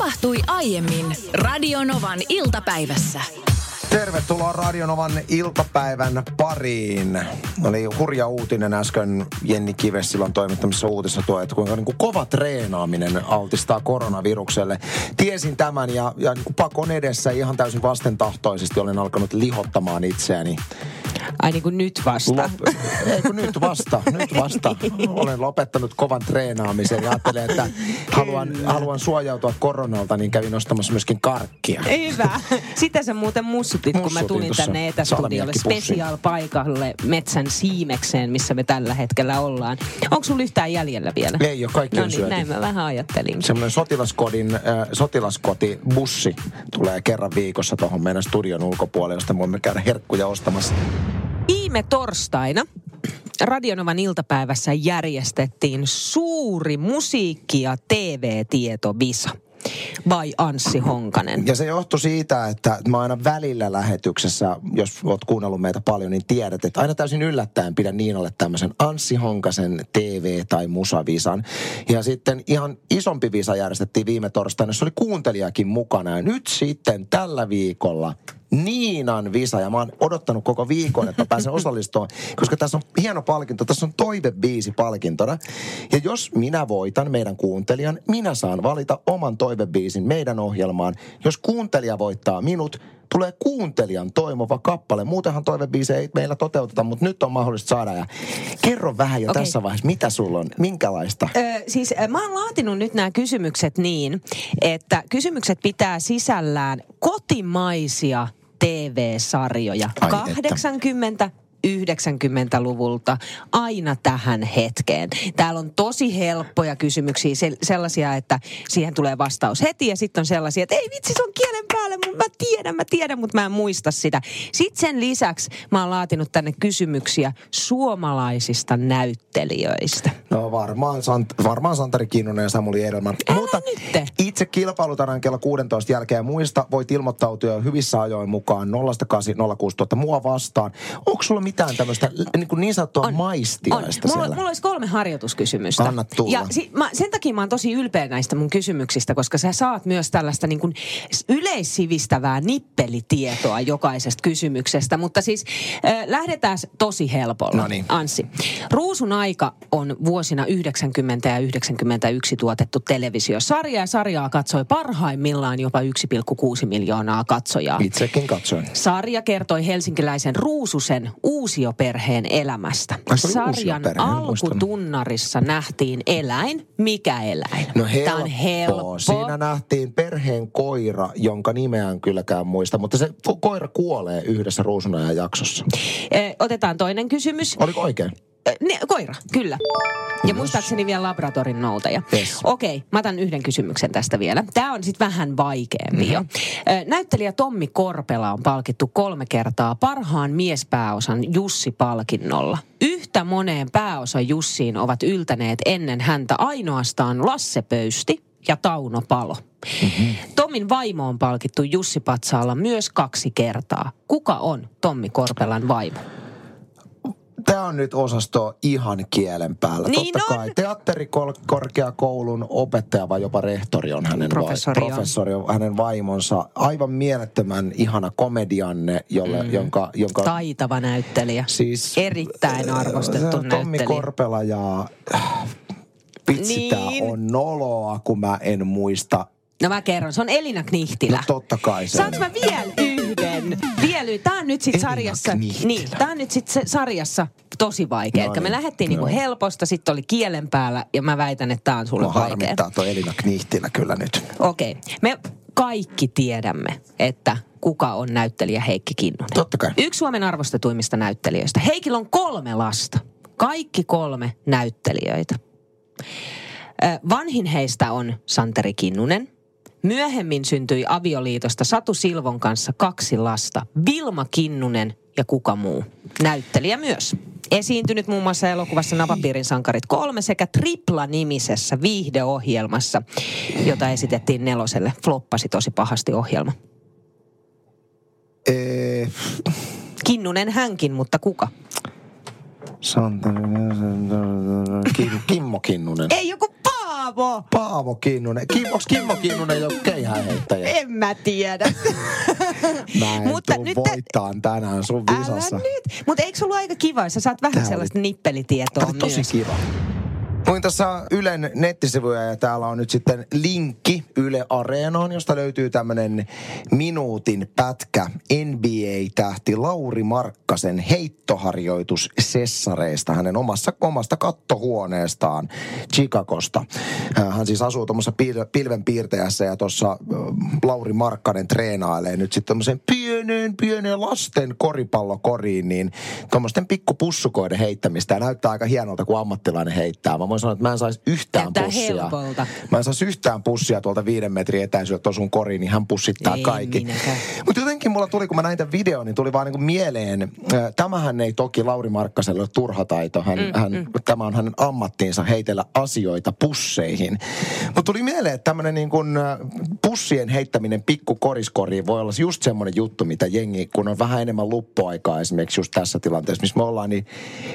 tapahtui aiemmin Radionovan iltapäivässä. Tervetuloa Radionovan iltapäivän pariin. Oli hurja uutinen äsken Jenni Kives silloin toimittamissa uutisissa tuo, että kuinka niin kuin kova treenaaminen altistaa koronavirukselle. Tiesin tämän ja, ja niin kuin pakon edessä ihan täysin vastentahtoisesti olen alkanut lihottamaan itseäni. Ai niin kuin nyt vasta. Lop- Ei kun nyt vasta, nyt vasta. Olen lopettanut kovan treenaamisen ja ajattelin, että haluan, haluan suojautua koronalta, niin kävin ostamassa myöskin karkkia. Hyvä. Sitä sä muuten mussutit, kun mä Mussutin tulin tänne etästudiolle special paikalle metsän siimekseen, missä me tällä hetkellä ollaan. Onko sulla yhtään jäljellä vielä? Ei ole, kaikki No on niin, syöty. näin mä vähän ajattelin. Semmoinen sotilaskodin, äh, sotilaskotibussi tulee kerran viikossa tuohon meidän studion ulkopuolelle, josta voimme käydä herkkuja ostamassa. Viime torstaina Radionovan iltapäivässä järjestettiin suuri musiikki- ja TV-tietovisa. Vai Anssi Honkanen? Ja se johtui siitä, että mä aina välillä lähetyksessä, jos oot kuunnellut meitä paljon, niin tiedät, että aina täysin yllättäen pidän Niinalle tämmöisen Anssi Honkasen TV- tai musavisan. Ja sitten ihan isompi visa järjestettiin viime torstaina, jossa oli kuuntelijakin mukana. Ja nyt sitten tällä viikolla Niinan visa, ja mä oon odottanut koko viikon, että mä pääsen osallistumaan, koska tässä on hieno palkinto, tässä on toivebiisi palkintona. Ja jos minä voitan meidän kuuntelijan, minä saan valita oman toivebiisin meidän ohjelmaan. Jos kuuntelija voittaa minut, tulee kuuntelijan toimova kappale. Muutenhan toivebiisi ei meillä toteuteta, mutta nyt on mahdollista saada. Ja kerro vähän jo Okei. tässä vaiheessa, mitä sulla on, minkälaista? Ö, siis mä oon laatinut nyt nämä kysymykset niin, että kysymykset pitää sisällään kotimaisia TV-sarjoja. Ai että. 80 90-luvulta aina tähän hetkeen. Täällä on tosi helppoja kysymyksiä, se, sellaisia, että siihen tulee vastaus heti ja sitten on sellaisia, että ei vitsi, se on kielen päällä, mutta mä tiedän, mä tiedän, mutta mä en muista sitä. Sitten sen lisäksi mä oon laatinut tänne kysymyksiä suomalaisista näyttelijöistä. No varmaan, Sant- varmaan Santeri Kinnunen ja Samuli Edelman. Älä Mutta nytte. itse kilpailu tänään kello 16 jälkeen muista. Voit ilmoittautua hyvissä ajoin mukaan 08 06000 mua vastaan. Onko sulla mitään tämmöistä niin, kuin niin sanottua On, maistiaista on. Mulla, siellä? mulla olisi kolme harjoituskysymystä. Anna tulla. Ja si, mä, sen takia mä oon tosi ylpeä näistä mun kysymyksistä, koska sä saat myös tällaista niin kuin yleissivistävää nippelitietoa jokaisesta kysymyksestä. Mutta siis äh, lähdetään tosi helpolla, No niin. Anssi. Ruusun aika on vuosina 90 ja 91 tuotettu televisiosarja ja sarjaa katsoi parhaimmillaan jopa 1,6 miljoonaa katsojaa. Itsekin katsoin. Sarja kertoi helsinkiläisen Ruususen uusioperheen elämästä. Ai Sarjan alkutunnarissa nähtiin eläin. Mikä eläin? No helppo. on helppo. Siinä nähtiin perheen koira, jonka nimeä en kylläkään muista, mutta se ko- koira kuolee yhdessä Ruusunajan jaksossa. Eh, Otetaan toinen kysymys. Oliko oikein? Eh, Ne, koira, kyllä. Ja muistaakseni vielä laboratorin noutaja. Yes. Okei, mä otan yhden kysymyksen tästä vielä. Tämä on sitten vähän vaikeampi Mhm. jo. Näyttelijä Tommi Korpela on palkittu kolme kertaa parhaan miespääosan Jussi-palkinnolla. Yhtä moneen pääosa Jussiin ovat yltäneet ennen häntä ainoastaan Lasse Pöysti ja Tauno Palo. Mhm. Tommin vaimo on palkittu Jussi Patsaalla myös kaksi kertaa. Kuka on Tommi Korpelan vaimo? Tämä on nyt osasto ihan kielen päällä. Niin Totta on. kai teatterikorkeakoulun opettaja vai jopa rehtori on hänen, Professori vai, on. professori on hänen vaimonsa. Aivan mielettömän ihana komedianne, jolle, mm. jonka, jonka Taitava näyttelijä. siis... Erittäin arvostettu Tommi näyttelijä. Korpela ja... äh, Vitsi, Niin. tää on noloa, kun mä en muista. No mä kerron, se on Elina Knihtilä. No totta kai se Saanko mä vielä yhden? Vielä yhden. Tää on nyt sit Elina sarjassa. Niin, tää on nyt sit se sarjassa tosi vaikea. No No me niin, lähdettiin niinku joo. helposta, sitten oli kielen päällä ja mä väitän, että tää on sulle Mua vaikea. harmittaa toi Elina Knihtilä kyllä nyt. Okei. Me kaikki tiedämme, että kuka on näyttelijä Heikki Kinnunen. Totta kai. Yksi Suomen arvostetuimmista näyttelijöistä. Heikillä on kolme lasta. Kaikki kolme näyttelijöitä. Vanhin heistä on Santeri Kinnunen. Myöhemmin syntyi avioliitosta Satu Silvon kanssa kaksi lasta. Vilma Kinnunen ja kuka muu. Näyttelijä myös. Esiintynyt muun muassa elokuvassa Napapiirin sankarit kolme sekä Tripla-nimisessä viihdeohjelmassa, jota esitettiin neloselle. Floppasi tosi pahasti ohjelma. Ee, Kinnunen hänkin, mutta kuka? Kim, Kimmo Kinnunen. Ei joku Paavo Paavo! Kinnunen. Kim, onks Kimmo Kinnunen jo keihäänheittäjä? En mä tiedä. Mä en Mutta nyt voittaan tänään sun visassa. Älä nyt. Mutta eikö ollut aika kiva, jos sä saat vähän Tää sellaista oli... nippelitietoa Tää tosi myös. kiva. Luin tässä Ylen nettisivuja ja täällä on nyt sitten linkki Yle Areenaan, josta löytyy tämmönen minuutin pätkä NBA-tähti Lauri Markkasen heittoharjoitus sessareista hänen omassa, omasta kattohuoneestaan Chicagosta. Hän siis asuu tuommoisessa pilvenpiirtäjässä ja tuossa Lauri Markkanen treenailee nyt sitten tämmöisen pienen, pienen lasten koripallokoriin, niin tuommoisten pikkupussukoiden heittämistä ja näyttää aika hienolta, kun ammattilainen heittää. Mä voin sanoa, että mä en saisi yhtään Jättää pussia. Helpolta. Mä en saisi yhtään pussia tuolta viiden metrin etäisyydeltä sun koriin, niin hän pussittaa ei kaikki. Mutta jotenkin mulla tuli, kun mä näin tämän videon, niin tuli vaan niin kuin mieleen. Tämähän ei toki Lauri Markkaselle ole turha taito. Hän, mm, hän, mm. Tämä on hänen ammattiinsa heitellä asioita pusseihin. Mutta tuli mieleen, että tämmöinen niin kuin pussien heittäminen pikku koriskoriin voi olla just semmoinen juttu, mitä jengi, kun on vähän enemmän luppuaikaa esimerkiksi just tässä tilanteessa, missä me ollaan, niin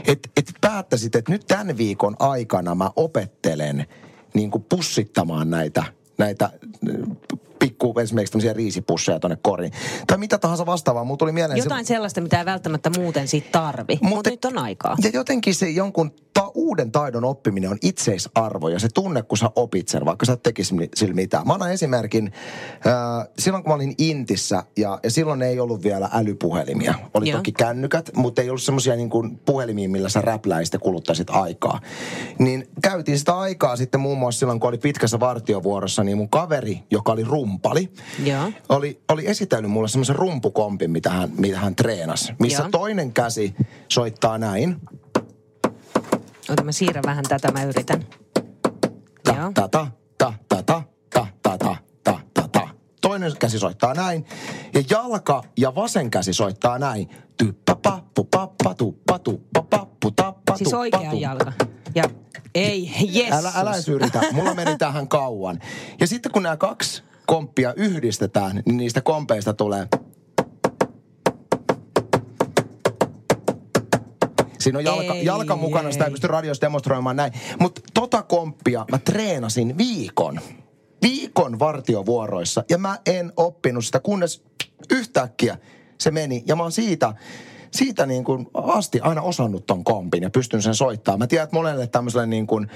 että et päättäisit, että nyt tämän viikon aikana mä opettelen niin kuin pussittamaan näitä, näitä pikku esimerkiksi tämmöisiä riisipusseja tuonne koriin. Tai mitä tahansa vastaavaa. Mulla tuli mieleen Jotain se... sellaista, mitä ei välttämättä muuten siitä tarvi. Mutta Mut nyt on aikaa. Ja jotenkin se jonkun ta- uuden taidon oppiminen on itseisarvo ja se tunne, kun sä opit sen, vaikka sä et tekisi sillä mitään. Mä annan esimerkin, äh, silloin kun mä olin Intissä ja, ja silloin ei ollut vielä älypuhelimia. Oli Joo. toki kännykät, mutta ei ollut semmoisia niin kuin puhelimia, millä sä räpläisit ja kuluttaisit aikaa. Niin käytiin sitä aikaa sitten muun muassa silloin, kun oli pitkässä vartiovuorossa, niin mun kaveri, joka oli rumpali, Joo. Oli, oli esitellyt mulle semmoisen rumpukompin, mitä hän, mitä hän treenasi. Missä Joo. toinen käsi soittaa näin Ota mä siirrän vähän tätä, mä yritän. Ta, ta, ta, ta, ta, ta, ta, ta, ta, ta, ta, ta. Toinen käsi soittaa näin. Ja jalka ja vasen käsi soittaa näin. Typpä pappu pappa tuppa tuppa pappu tappa Siis oikea jalka. Ja ei, yes. Älä, älä edes yritä. Mulla meni tähän kauan. Ja sitten kun nämä kaksi komppia yhdistetään, niin niistä kompeista tulee Siinä on jalka, ei, jalka mukana, ei. sitä ei pysty radiossa demonstroimaan näin. Mutta tota komppia mä treenasin viikon. Viikon vartiovuoroissa. Ja mä en oppinut sitä, kunnes yhtäkkiä se meni. Ja mä oon siitä siitä niin kuin asti aina osannut ton kompin ja pystyn sen soittamaan. Mä tiedän, että monelle tämmöiselle niin kuin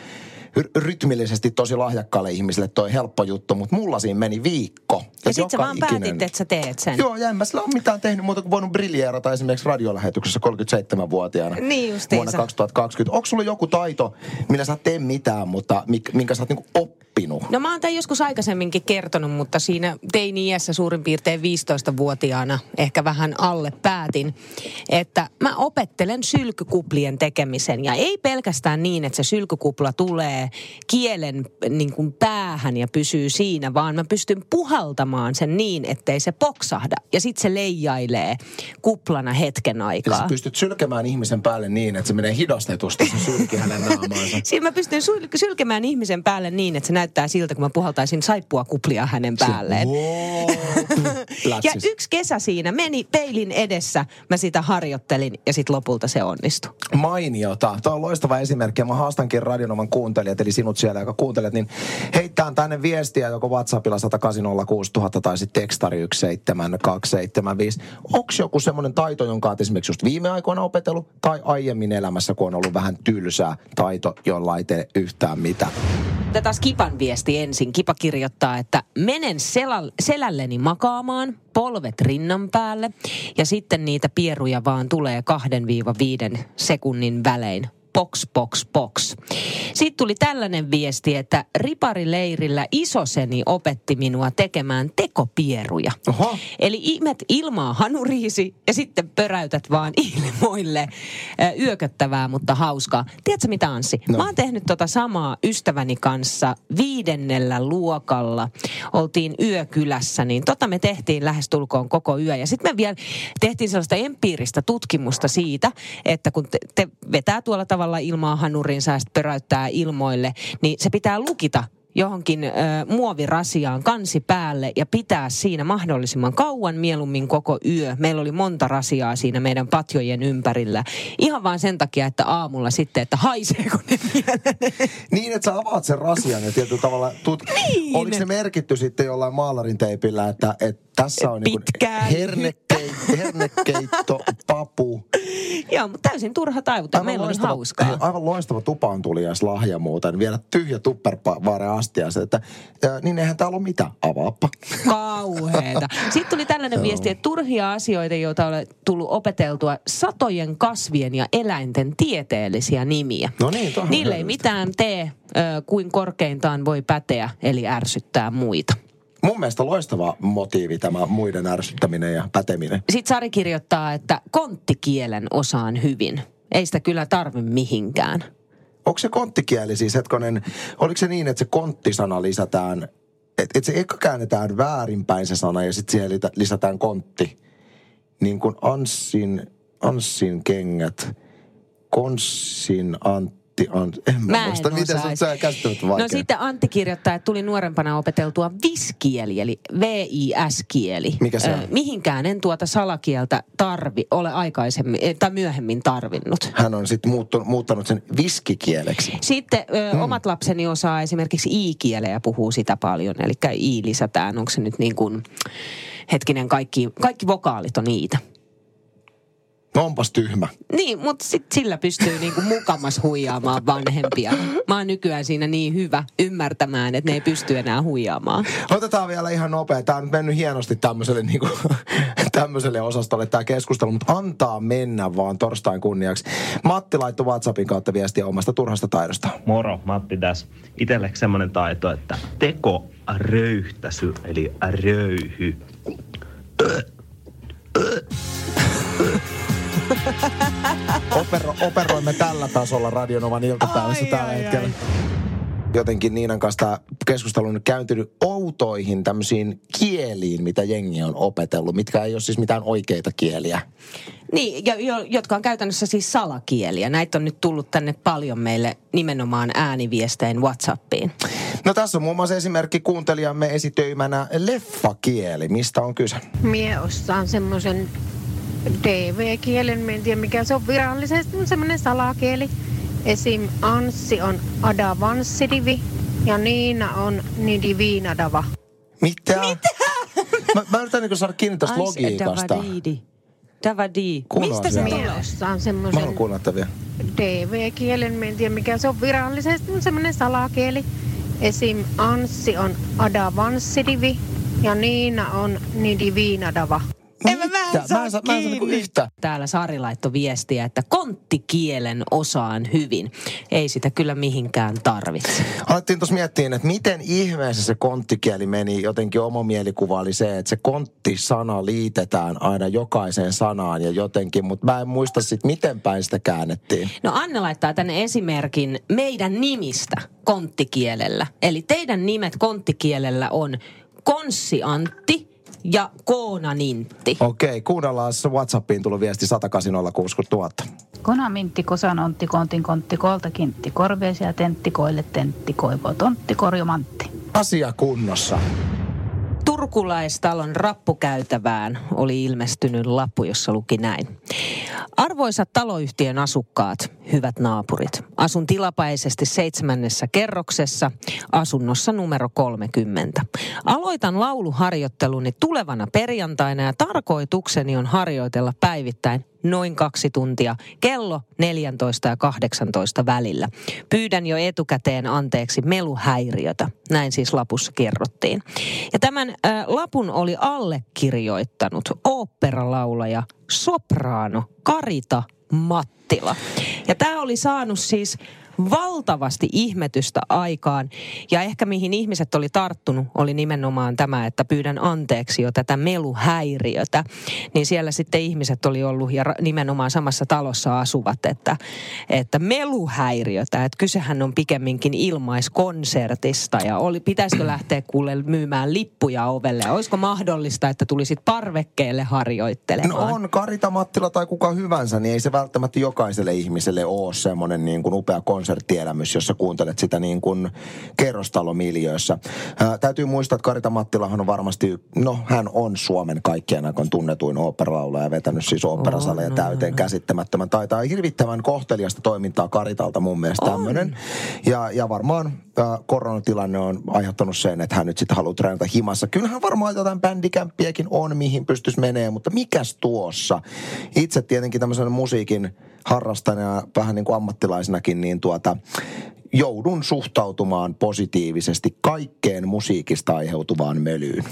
rytmillisesti tosi lahjakkaalle ihmiselle toi helppo juttu, mutta mulla siinä meni viikko. Ja, sit sä vaan ikinen... päätit, että sä teet sen. Joo, ja en mä sillä ole mitään tehnyt muuta kuin voinut briljeerata esimerkiksi radiolähetyksessä 37-vuotiaana niin vuonna 2020. Onko sulla joku taito, millä sä et tee mitään, mutta minkä sä oot niin oppinut? No mä oon tämän joskus aikaisemminkin kertonut, mutta siinä teini-iässä suurin piirtein 15-vuotiaana, ehkä vähän alle päätin, että mä opettelen sylkykuplien tekemisen. Ja ei pelkästään niin, että se sylkykupla tulee kielen niin kuin päähän ja pysyy siinä, vaan mä pystyn puhaltamaan sen niin, ettei se poksahda. Ja sitten se leijailee kuplana hetken aikaa. Ja sä pystyt sylkemään ihmisen päälle niin, että se menee hidastetusti se sylki hänen naamaansa. Siinä mä pystyn syl- sylkemään ihmisen päälle niin, että se näyttää siltä, kun mä puhaltaisin saippua kuplia hänen päälleen. ja yksi kesä siinä meni peilin edessä, mä sitä harjoittelin ja sitten lopulta se onnistui. Mainiota. Tuo on loistava esimerkki ja mä haastankin radionoman kuuntelijat, eli sinut siellä, joka kuuntelet, niin heittää tänne viestiä joko WhatsAppilla 1806000 tai sitten tekstari 17275. Onko joku semmoinen taito, jonka olet esimerkiksi just viime aikoina opetellut tai aiemmin elämässä, kun on ollut vähän tylsää taito, jolla ei tee yhtään mitään? Tätä Kipan viesti ensin. Kipa kirjoittaa, että menen selä- selälleni makaamaan, polvet rinnan päälle ja sitten niitä pieruja vaan tulee 2-5 sekunnin välein box, box, box. Sitten tuli tällainen viesti, että riparileirillä isoseni opetti minua tekemään tekopieruja. Oho. Eli imet ilmaa hanuriisi ja sitten pöräytät vaan ilmoille yököttävää, mutta hauskaa. Tiedätkö mitä Anssi? No. Mä oon tehnyt tota samaa ystäväni kanssa viidennellä luokalla. Oltiin yökylässä, niin tota me tehtiin lähestulkoon koko yö. Ja sitten me vielä tehtiin sellaista empiiristä tutkimusta siitä, että kun te, te vetää tuolla tavalla ilmaa hanurinsa ja sitten pöräyttää ilmoille, niin se pitää lukita johonkin ö, muovirasiaan kansi päälle ja pitää siinä mahdollisimman kauan, mieluummin koko yö. Meillä oli monta rasiaa siinä meidän patjojen ympärillä. Ihan vaan sen takia, että aamulla sitten, että haiseeko ne vielä. Niin, että sä avaat sen rasian ja tietyllä tavalla... Tut... Niin. Oliko se merkitty sitten jollain maalarin teipillä, että, että tässä on niin Pitkään. hernekeitto, hernekeitto, papu. Joo, mutta täysin turha taivuta. Meillä oli hauskaa. aivan loistava tupaan tulias lahja muuten. Vielä tyhjä tuppervaare astia. Se, että, ja, niin eihän täällä ole mitään. Avaappa. Kauheeta. Sitten tuli tällainen viesti, että turhia asioita, joita on tullut opeteltua, satojen kasvien ja eläinten tieteellisiä nimiä. No niin, Niille ei mitään tee, kuin korkeintaan voi päteä, eli ärsyttää muita. Mun mielestä loistava motiivi tämä muiden ärsyttäminen ja päteminen. Sitten Sari kirjoittaa, että konttikielen osaan hyvin. Ei sitä kyllä tarvi mihinkään. Onko se konttikieli siis hetkonen, oliko se niin, että se konttisana lisätään, että et se eka käännetään väärinpäin se sana ja sitten siihen lisätään kontti. Niin kuin Anssin, Anssin kengät, Konssin Antti, Ant, en mä, Mä en muista, miten se on osais. se käsittämättä vaikea. No sitten Antti kirjoittaa, että tuli nuorempana opeteltua viskieli, eli V-I-S-kieli. Mikä se Ö, on? Mihinkään en tuota salakieltä tarvi, ole aikaisemmin eh, tai myöhemmin tarvinnut. Hän on sitten muuttanut sen viskikieleksi. Sitten ö, Hmm. omat lapseni osaa esimerkiksi i-kieleä ja puhuu sitä paljon. Eli i lisätään, onko se nyt niin kuin, hetkinen, kaikki, kaikki vokaalit on niitä. No onpas tyhmä. Niin, mutta sit sillä pystyy niinku mukamas huijaamaan vanhempia. Mä oon nykyään siinä niin hyvä ymmärtämään, että ne ei pysty enää huijaamaan. Otetaan vielä ihan nopea. Tämä on nyt mennyt hienosti tämmöiselle, niin kuin, tämmöiselle osastolle tämä keskustelu, mutta antaa mennä vaan torstain kunniaksi. Matti laittoi WhatsAppin kautta viestiä omasta turhasta taidosta. Moro, Matti tässä. Itelle semmoinen taito, että teko röyhtäsy, eli röyhy. Opero, operoimme tällä tasolla Radionovan iltapäivässä Ai, tällä ai, hetkellä. ai. Jotenkin Niinan kanssa tämä keskustelu on nyt kääntynyt outoihin tämmöisiin kieliin, mitä jengi on opetellut, mitkä ei ole siis mitään oikeita kieliä. Niin, ja, jo, jotka on käytännössä siis salakieliä. Näitä on nyt tullut tänne paljon meille nimenomaan ääniviestein WhatsAppiin. No tässä on muun muassa esimerkki kuuntelijamme esitöimänä leffakieli. Mistä on kyse? Mie osaan semmoisen TV-kielen, mä en tiedä mikä se on virallisesti, on semmoinen salakieli. Esim. Anssi on Adavanssidivi ja Niina on Nidiviinadava. Mitä? Mitä? Mä, mä yritän niin saada kiinni tästä logiikasta. Davadidi. Davadi. Mistä se tulee? Mä semmoisen haluan kuunnella tätä vielä. TV-kielen, mä en tiedä mikä se on virallisesti, on semmoinen salakieli. Esim. Anssi on Adavanssidivi ja Niina on Nidiviinadava. En mä- mä en saa mä en saa, mä en saa niinku yhtä. Täällä Sari laittoi viestiä, että konttikielen osaan hyvin. Ei sitä kyllä mihinkään tarvitse. Alettiin tuossa miettiä, että miten ihmeessä se konttikieli meni. Jotenkin oma mielikuva oli se, että se kontti-sana liitetään aina jokaiseen sanaan ja jotenkin, mutta mä en muista sitten, miten päin sitä käännettiin. No Anne laittaa tänne esimerkin meidän nimistä konttikielellä. Eli teidän nimet konttikielellä on Konssi Antti ja Koona Nintti. Okei, kuunnellaan se WhatsAppiin tullut viesti 18060 000. Konamintti, kosanontti, kontin kontti, kolta kintti, korveisia tentti, koille tentti, koivo, tontti, korjomantti. Asia kunnossa. Turkulaistalon rappukäytävään oli ilmestynyt lappu, jossa luki näin. Arvoisat taloyhtiön asukkaat, hyvät naapurit. Asun tilapäisesti seitsemännessä kerroksessa, asunnossa numero 30. Aloitan lauluharjoitteluni tulevana perjantaina ja tarkoitukseni on harjoitella päivittäin noin kaksi tuntia kello 14 ja 18 välillä. Pyydän jo etukäteen anteeksi meluhäiriötä. Näin siis lapussa kerrottiin. Ja tämän äh, lapun oli allekirjoittanut oopperalaulaja sopraano Karita Mattila. Ja tämä oli saanut siis valtavasti ihmetystä aikaan. Ja ehkä mihin ihmiset oli tarttunut, oli nimenomaan tämä, että pyydän anteeksi jo tätä meluhäiriötä. Niin siellä sitten ihmiset oli ollut ja nimenomaan samassa talossa asuvat, että, että meluhäiriötä. Että kysehän on pikemminkin ilmaiskonsertista ja oli, pitäisikö lähteä kuule myymään lippuja ovelle. Olisiko mahdollista, että tulisit parvekkeelle harjoittelemaan? No on Karita Mattila tai kuka hyvänsä, niin ei se välttämättä jokaiselle ihmiselle ole semmoinen niin kuin upea konsertti konserttielämys, jos sä kuuntelet sitä niin kuin kerrostalomiljöössä. Ää, täytyy muistaa, että Karita Mattilahan on varmasti, no hän on Suomen kaikkien aikojen tunnetuin oopperalaulaja ja vetänyt siis oopperasaleja täyteen käsittämättömän. Taitaa hirvittävän kohteliasta toimintaa Karitalta mun mielestä tämmöinen. Ja, ja varmaan äh, koronatilanne on aiheuttanut sen, että hän nyt sitten haluaa treenata himassa. Kyllähän varmaan jotain bändikämppiäkin on, mihin pystyisi menee, mutta mikäs tuossa? Itse tietenkin tämmöisen musiikin harrastajana ja vähän niin kuin ammattilaisenakin, niin tuota, joudun suhtautumaan positiivisesti kaikkeen musiikista aiheutuvaan mölyyn.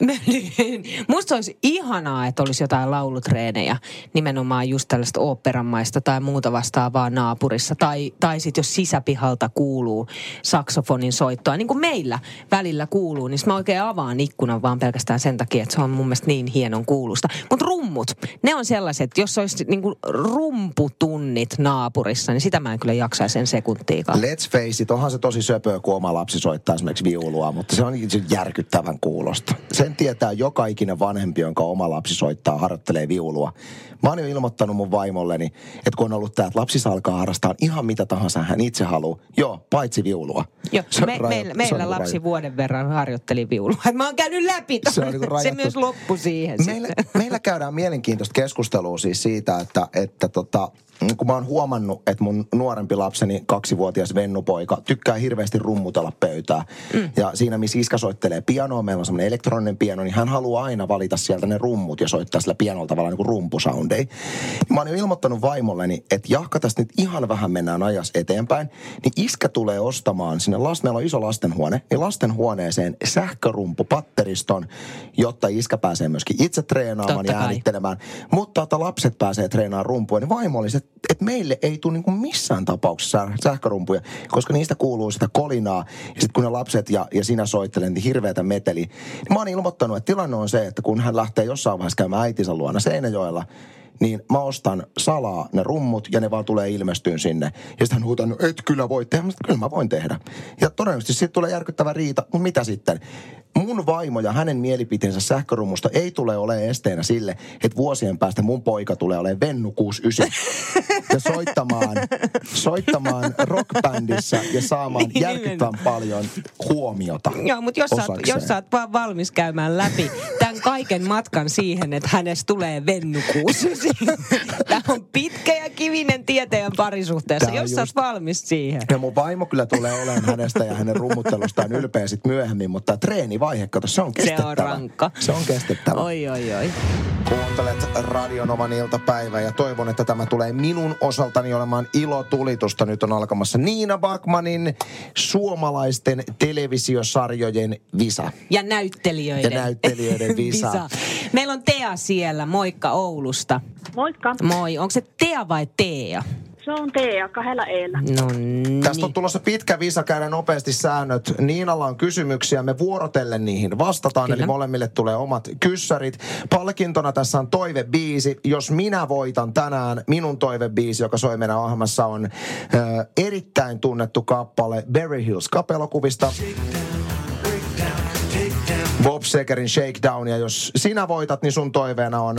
Mölyyn. Musta olisi ihanaa, että olisi jotain laulutreenejä, nimenomaan just tällaista oopperamaista tai muuta vastaavaa naapurissa. Tai, tai sitten jos sisäpihalta kuuluu saksofonin soittoa, niin kuin meillä välillä kuuluu, niin mä oikein avaan ikkunan vaan pelkästään sen takia, että se on mun mielestä niin hienon kuulusta. Mutta rummut, ne on sellaiset, jos olisi niin kuin rumputunnit naapurissa, niin sitä mä en kyllä jaksaisi sen sekuntiikaan. Let's face it, onhan se tosi söpöä, kun oma lapsi soittaa esimerkiksi viulua, mutta se on järkyttävän kuulosta. Sen tietää joka ikinen vanhempi, jonka oma lapsi soittaa, harjoittelee viulua. Mä oon jo ilmoittanut mun vaimolleni, että kun on ollut tää, että lapsi alkaa harrastaa ihan mitä tahansa hän itse haluaa. Joo, paitsi viulua. Joo, me, rajo- meillä, meillä niinku lapsi rajo. vuoden verran harjoitteli viulua. Mä oon käynyt läpi ton. Se on niinku Se myös loppui siihen Meillä, meillä käydään mielenkiintoista keskustelua siis siitä, että, että tota, kun mä oon huomannut, että mun nuorempi lapseni, kaksivuotias vennupoika, tykkää hirveästi rummutella pöytää. Mm. Ja siinä, missä iskä soittelee pianoa, meillä on semmoinen elektroninen piano, niin hän haluaa aina valita sieltä ne rummut ja soittaa sillä pianolla tavallaan niin kuin rumpusoundeja. Niin mä oon jo ilmoittanut vaimolleni, että jahka tästä nyt ihan vähän mennään ajas eteenpäin, niin iskä tulee ostamaan sinne, last, meillä on iso lastenhuone, niin lastenhuoneeseen sähkörumpupatteriston, jotta iskä pääsee myöskin itse treenaamaan Totta ja kai. äänittelemään. Mutta että lapset pääsee treenaamaan rumpua, niin vaimo oli se, että että meille ei tule niinku missään tapauksessa sä- sähkörumpuja, koska niistä kuuluu sitä kolinaa. Ja sitten kun ne lapset ja, ja sinä soittelee, niin hirveätä meteli. Niin mä oon ilmoittanut, että tilanne on se, että kun hän lähtee jossain vaiheessa käymään äitinsä luona Seinäjoella, niin mä ostan salaa ne rummut ja ne vaan tulee ilmestyyn sinne. Ja sitten hän huutaa, no et kyllä voi tehdä, mutta kyllä mä voin tehdä. Ja todennäköisesti sitten tulee järkyttävä riita, mutta mitä sitten? Mun vaimo ja hänen mielipiteensä sähkörummusta ei tule olemaan esteenä sille, että vuosien päästä mun poika tulee olemaan Vennu 69 ja soittamaan, soittamaan rockbändissä ja saamaan Niin, järkyttävän paljon huomiota Joo, mutta jos, sä oot- osakseen. jos sä oot vaan valmis käymään läpi tämän kaiken matkan siihen, että hänestä tulee vennukuusi. Tämä on pitkä ja kivinen tieteen parisuhteessa, Tää jos sä oot just- valmis siihen. Ja mun vaimo kyllä tulee olemaan hänestä ja hänen rummuttelustaan ylpeä sit myöhemmin, mutta treenivaihe, kato, se on Se kestettävä. on rankka. Se on kestettävä. Oi, oi, oi. Kuuntelet Radionovan iltapäivää ja toivon, että tämä tulee minun osaltani olemaan ilotulitusta. Nyt on alkamassa Niina Bakmanin suomalaisten televisiosarjojen visa. Ja näyttelijöiden. Ja näyttelijöiden visa. Meillä on Tea siellä, moikka Oulusta. Moikka. Moi, onko se Tea vai Tea? Se on Tea kahdella eellä. No niin. Tästä on tulossa pitkä visa, käydään nopeasti säännöt. Niinalla on kysymyksiä, me vuorotellen niihin vastataan, Kyllä. eli molemmille tulee omat kyssärit. Palkintona tässä on toivebiisi. Jos minä voitan tänään, minun toivebiisi, joka soi meidän ohjelmassa, on ö, erittäin tunnettu kappale Berry Hills kapelokuvista. Bob Segerin Shakedown, ja jos sinä voitat, niin sun toiveena on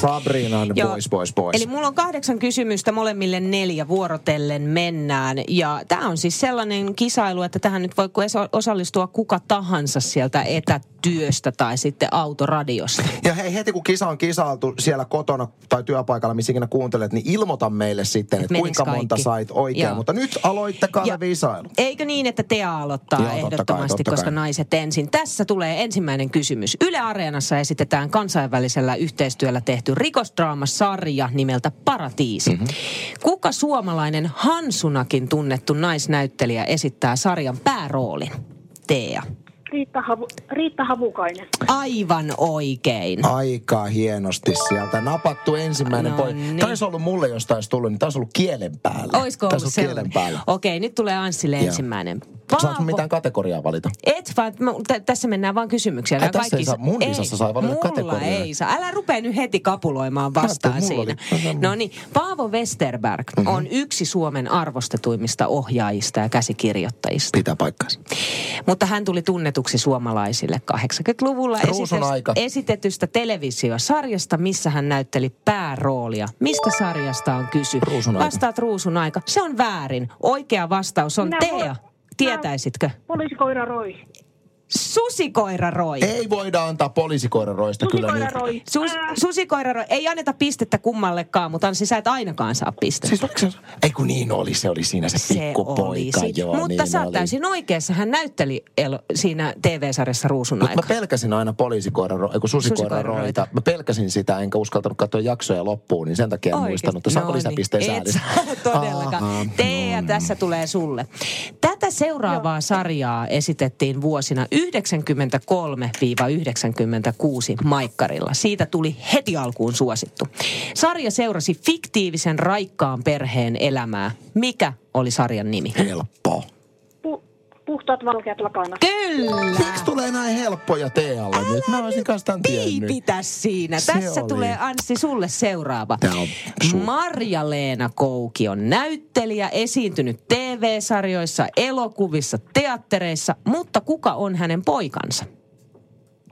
Sabrinan Joo. Boys, Boys, Boys. Eli mulla on kahdeksan kysymystä, molemmille neljä vuorotellen mennään. Ja tämä on siis sellainen kisailu, että tähän nyt voi osa- osallistua kuka tahansa sieltä etätyöstä tai sitten autoradiosta. Ja hei, heti kun kisa on kisailtu siellä kotona tai työpaikalla, missä ikinä kuuntelet, niin ilmoita meille sitten, että kuinka monta kaikki? sait oikein. Joo. Mutta nyt aloittakaa Ja- ja visailu. Eikö niin, että Tea aloittaa Joo, totta kai, ehdottomasti, totta koska kai. naiset ensin. Tässä tulee ensimmäinen kysymys. Yle Areenassa esitetään kansainvälisellä yhteistyöllä tehty rikosdraamasarja nimeltä Paratiisi. Mhm. Mm-hmm. Kuka suomalainen Hansunakin tunnettu naisnäyttelijä esittää sarjan pääroolin? Tea. Riitta, Havu, Riitta Havukainen. Aivan oikein. Aika hienosti sieltä. Napattu ensimmäinen No pois. niin. Tämä olisi ollut mulle, jos olisi tullut, niin tämä olisi ollut kielen päällä. Oisko ollut olisi sellainen? kielen päällä. Okei, nyt tulee Anssille Joo. ensimmäinen. Saanko mitään kategoriaa valita? Et vaan, mä- tä- tässä mennään vaan kysymyksiä. Ai, Nämä tässä ei saa- mun visassa saa valita mulla kategoriaa. ei saa. Älä rupea nyt heti kapuloimaan vastaan mulla siinä. oli- No niin, Paavo Westerberg Mhm. on yksi Suomen arvostetuimmista ohjaajista ja käsikirjoittajista. Pitää paikkaansa. Mutta hän tuli tunnetuksi tunnetuksi suomalaisille 80-luvulla Ruusun esitetystä, aika. esitetystä televisiosarjasta, missä hän näytteli pääroolia. Mistä sarjasta on kysy? Ruusun aika. Vastaat ruusun aika. Se on väärin. Oikea vastaus on Minä Tea. Tietäisitkö? Poliisikoira Roi. Susikoira Roi. Ei voida antaa poliisikoiraroista kyllä. Susikoira Niin. Roi. Sus, susikoira Roi. Ei anneta pistettä kummallekaan, mutta Anssi, sä et ainakaan saa pistettä. Siis oliko se, ei kun niin oli, se oli siinä se, Se pikkupoika. Joo, Mutta niin sä oot täysin oikeassa. Hän näytteli elo- siinä TV-sarjassa Ruusun Mutta aika. mä pelkäsin aina poliisikoira, ei kun susikoira roita. Susikoiraroita. Mä pelkäsin sitä, enkä uskaltanut katsoa jaksoja loppuun, niin sen takia en Oikeesti? muistanut, että saako No lisäpisteen niin. Et saa todellakaan. Aha, Tea, no tässä tulee sulle. Tätä seuraavaa sarjaa esitettiin vuosina 93-96 Maikkarilla. Siitä tuli heti alkuun suosittu. Sarja seurasi fiktiivisen raikkaan perheen elämää. Mikä oli sarjan nimi? Helppo. Pu, puhtaat valkeat lakanat. Kyllä! Miksi tulee näin helppoja Tealle nyt? Mä olisin kanssa tämän tiennyt. Piipitä siinä. Se Tässä oli. tulee Anssi sulle seuraava. Tää on su- Marja-Leena Kouki on näyttelijä, esiintynyt TV-sarjoissa, elokuvissa, teattereissa, mutta kuka on hänen poikansa?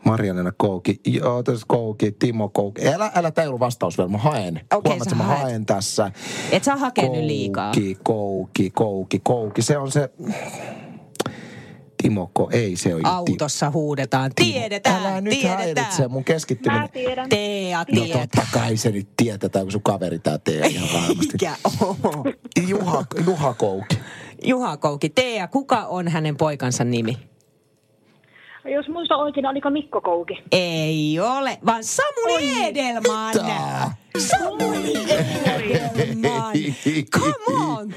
Marjanena Kouki, joo, tässä Kouki, Timo Kouki. Älä, älä tää ei ollut vastaus vielä, mä haen. Okei, Huomaat, sä mä haet. haen tässä. Et sä hakee nyt liikaa. Kouki, Kouki, Kouki, Kouki. Se on se... Timoko, ei se ole. Autossa huudetaan. Timo. Tiedetään, Älä nyt tiedetään. häiritse mun keskittyminen. Mä tiedän. Tea, No tiedetään. totta kai se nyt tietää, kun sun kaveri tää tee ihan varmasti. Mikä on? Juha, Juha Kouki. Juha Kouki. Tea, kuka on hänen poikansa nimi? Jos muista oikein, oliko Mikko Kouki? Ei ole, vaan Samuli Edelman. Mitä? Samuli Edelman. Come on,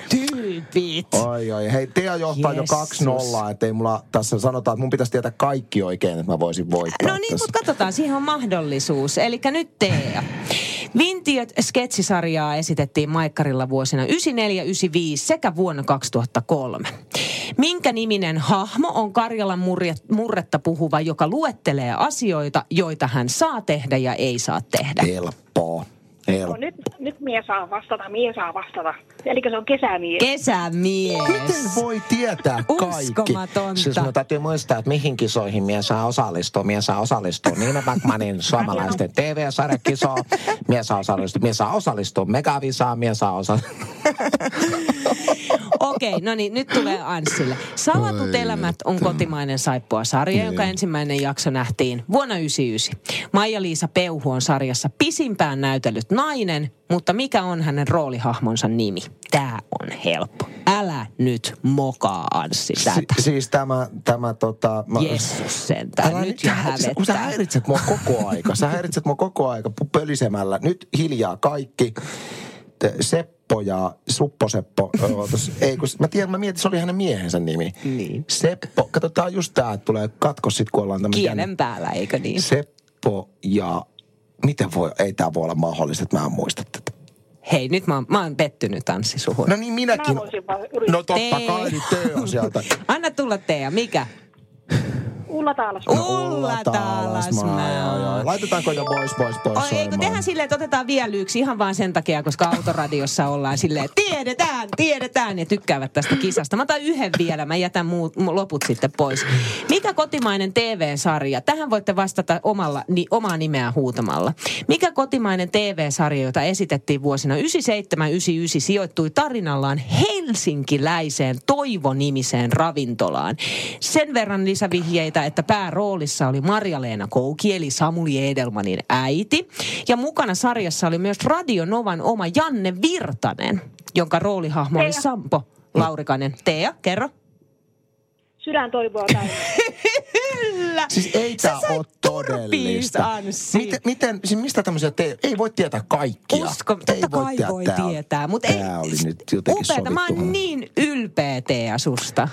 tyypit. Oi, oi. Hei, Tea johtaa jo Jessus. 2-0, ettei mulla tässä sanotaan, että mun pitäisi tietää kaikki oikein, että mä voisin voittaa No niin, tässä. mutta katsotaan, siihen on mahdollisuus. Eli nyt Tea. Vintiöt sketsisarjaa esitettiin Maikkarilla vuosina 94-95 sekä vuonna 2003. Minkä niminen hahmo on Karjalan murretta puhuva, joka luettelee asioita, joita hän saa tehdä ja ei saa tehdä? Helppoa. No, Helppoa. nyt, nyt mie saa vastata, mie saa vastata. Eli se on kesämies. Kesämies. Miten voi tietää kaikki? Uskomatonta. Siis minun täytyy muistaa, että mihin kisoihin mies saa osallistua. Mies saa osallistua Nina Backmanin suomalaisten TV-sarjakisoon. Mies saa osallistua, mies saa osallistua Megavisaan. Mies saa osallistua. Okei, no niin, nyt tulee Anssille. Salatut elämät on kotimainen saippua sarja, jonka ensimmäinen jakso nähtiin vuonna 1999. Maija-Liisa Peuhu on sarjassa pisimpään näytellyt nainen, mutta mikä on hänen roolihahmonsa nimi? Tää on helppo. Älä nyt mokaa, Anssi, tätä. Si- siis tämä, tämä tota... Mä, Jessus sentään, Älä nyt jo sä- Kun sä hävettää. häiritset mua koko aika. Sä häiritset mua koko aika pölisemällä. Nyt hiljaa kaikki. Seppo ja Supposeppo. ootas, ei, kun, mä tiedän, mä mietin, se oli hänen miehensä nimi. Niin. Seppo. Katsotaan just tää, että tulee katkos sit, kun ollaan tämmöinen Kielen päällä, eikö niin? Seppo ja... Miten voi, ei tää voi olla mahdollista, että mä en muista tätä. Hei, nyt mä oon, mä oon pettynyt Anssi suhun. No niin minäkin. Mä voisin vaan yrittää. No totta Tee. kai, niin tee on sieltä. Anna tulla Tea, mikä? Ulla Taalas. Ulla Taalasmaa. Joo, joo. Laitetaanko jo boys, boys, boys Oi, eikö soimaan? tehdään silleen, että otetaan vielä yksi ihan vaan sen takia, koska autoradiossa ollaan silleen, tiedetään, tiedetään ja tykkäävät tästä kisasta. Mä otan yhden vielä, mä jätän muut, mu- loput sitten pois. Mikä kotimainen TV-sarja, tähän voitte vastata omalla, ni, omaa nimeä huutamalla. Mikä kotimainen TV-sarja, jota esitettiin vuosina 97-99, sijoittui tarinallaan helsinkiläiseen Toivo-nimiseen ravintolaan? Sen verran lisävihjeitä, että pääroolissa oli Marja-Leena Kouki, eli Samuli Edelmanin äiti. Ja mukana sarjassa oli myös Radio Novan oma Janne Virtanen, jonka roolihahmo oli. Sampo Laurikainen. Tea, kerro. Sydän toivoa täynnä. Kyllä. Siis ei sait ole todellista. Anssi. Miten, miten, siis mistä tämmöisiä te, ei voi tietää kaikkia. Usko, totta ei kai voi Tää on- tietää, mutta ei, Tää oli nyt jotenkin upeata, mä sovittu. oon niin ylpeä Tea susta.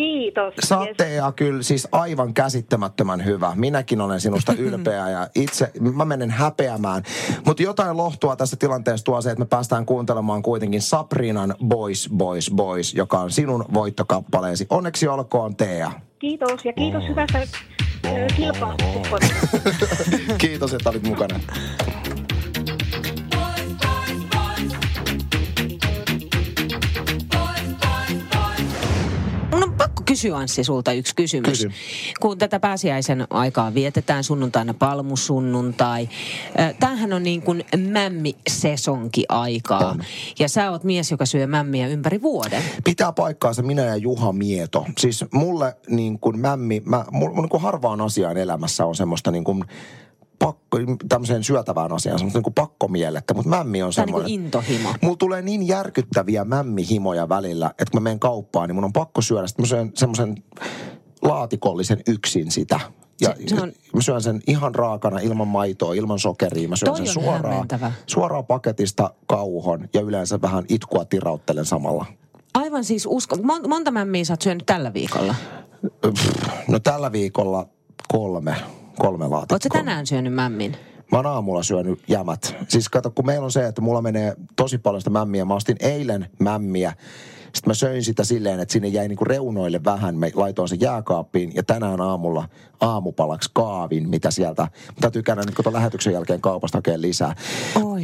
Kiitos. Sä oot Yes. Tea kyllä siis aivan käsittämättömän hyvä. Minäkin olen sinusta ylpeä ja itse, mä menen häpeämään. Mutta jotain lohtua tässä tilanteessa tuo se, että me päästään kuuntelemaan kuitenkin Sabrinan Boys, Boys, Boys, joka on sinun voittokappaleesi. Onneksi olkoon Tea. Kiitos ja kiitos hyvästä kilpailusta. Kiitos, että olit mukana. Kysyä Anssi sulta yksi kysymys. Kysy. Kun tätä pääsiäisen aikaa vietetään sunnuntaina palmusunnuntai. äh, Tämähän on niin kuin mämmisesonki aikaa. On. Ja sä oot mies, joka syö mämmiä ympäri vuoden. Pitää paikkaansa minä ja Juha Mieto. Siis mulle niin kuin mämmi, mä, mulla niin kuin harvaan asiaan elämässä on semmoista niin kuin pakko, tämmöiseen syötävään asiaan, semmoista niin kuin pakkomielettä, mutta mämmi on Tää on niin semmoinen. kuin intohimo. Mulla tulee niin järkyttäviä mämmihimoja välillä, että kun mä menen kauppaan, niin mun on pakko syödä semmoisen, semmoisen laatikollisen yksin sitä. Ja Se- se on- mä syön sen ihan raakana, ilman maitoa, ilman sokeria. Mä syön Toi sen suoraan, suoraan paketista kauhon ja yleensä vähän itkua tirauttelen samalla. Aivan siis usko. Mon- monta mämmiä sä oot syönyt tällä viikolla? No tällä viikolla kolme, kolme laatikkoa. Sä tänään syönyt mämmin? Mä oon aamulla syönyt jämät. Siis kato, kun meillä on se, että mulla menee tosi paljon sitä mämmiä. Mä ostin eilen mämmiä. Sitten mä söin sitä silleen, että sinne jäi niinku reunoille vähän. Mä laitoin sen jääkaappiin ja tänään aamulla aamupalaksi kaavin, mitä sieltä. Täytyy käydä nyt kato lähetyksen jälkeen kaupasta hakemaan lisää.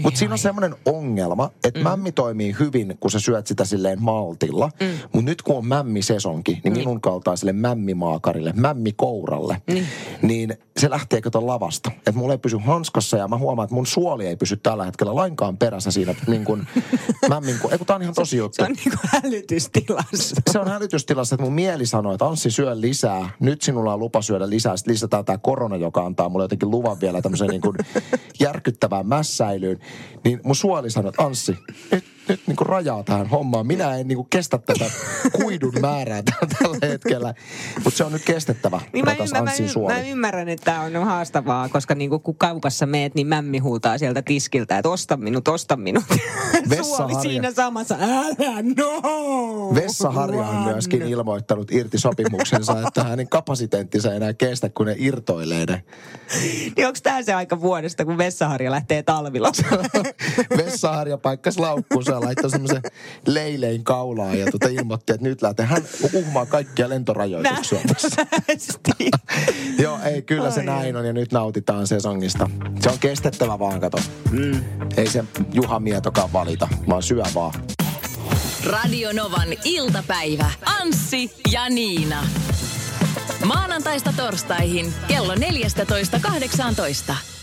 Mutta siinä on semmoinen ongelma, että mm. mämmi toimii hyvin, kun sä syöt sitä silleen maltilla. Mm. Mutta nyt kun on mämmisesonki, niin minun kaltaiselle mämmimaakarille, mämmikouralle, Niin. niin se lähtee kato lavasta. Että mulla ei pysy hanskassa ja mä huomaan, että mun suoli ei pysy tällä hetkellä lainkaan perässä siinä niin kuin mämmin... Ei kun tää on ihan tosi juttu. Se on niin kuin hälytystilassa. Se on hälytystilassa, että mun mieli sanoo, että Anssi syö lisää. Nyt sinulla on lupa syödä lisää. Sitten lisätään tämä korona, joka antaa mulle jotenkin luvan vielä tämmöiseen niin kuin järkyttävään mässäilyyn. Niin mun suoli sanoo, että Anssi, nyt, nyt niin kuin rajaa tähän hommaan. Minä en niin kuin kestä tätä kuidun määrää tä- tällä hetkellä. Mutta se on nyt kestettävä, Niin mä, ymmär, mä, suoli. mä ymmärrän, että tämä on haastavaa, koska niinku kun kaupassa meet, niin mämmi huutaa sieltä tiskiltä, että osta minut, osta minut. Suoli siinä samassa, älä no! Vessaharja on myöskin ilmoittanut irti sopimuksensa, että hänen kapasiteettinsa ei enää kestä, kun ne irtoilee ne. Niin onko tämä se aika vuodesta, kun Vessaharja lähtee talvilomalle? Vessaharja paikkas laukkuunsa ja laittoi semmoisen leilein kaulaan ja tota ilmoitti, että nyt lähtee. Hän uhmaa kaikkia lentorajoituksia. Nästi. Joo, ei, kyllä se Ai, näin on ja nyt nautitaan sesongista. Se on kestettävä vaan, kato. Mm. Ei se Juha Mietokaan valita, vaan syö vaan. Radio Novan iltapäivä. Anssi ja Niina. Maanantaista torstaihin kello 14.18.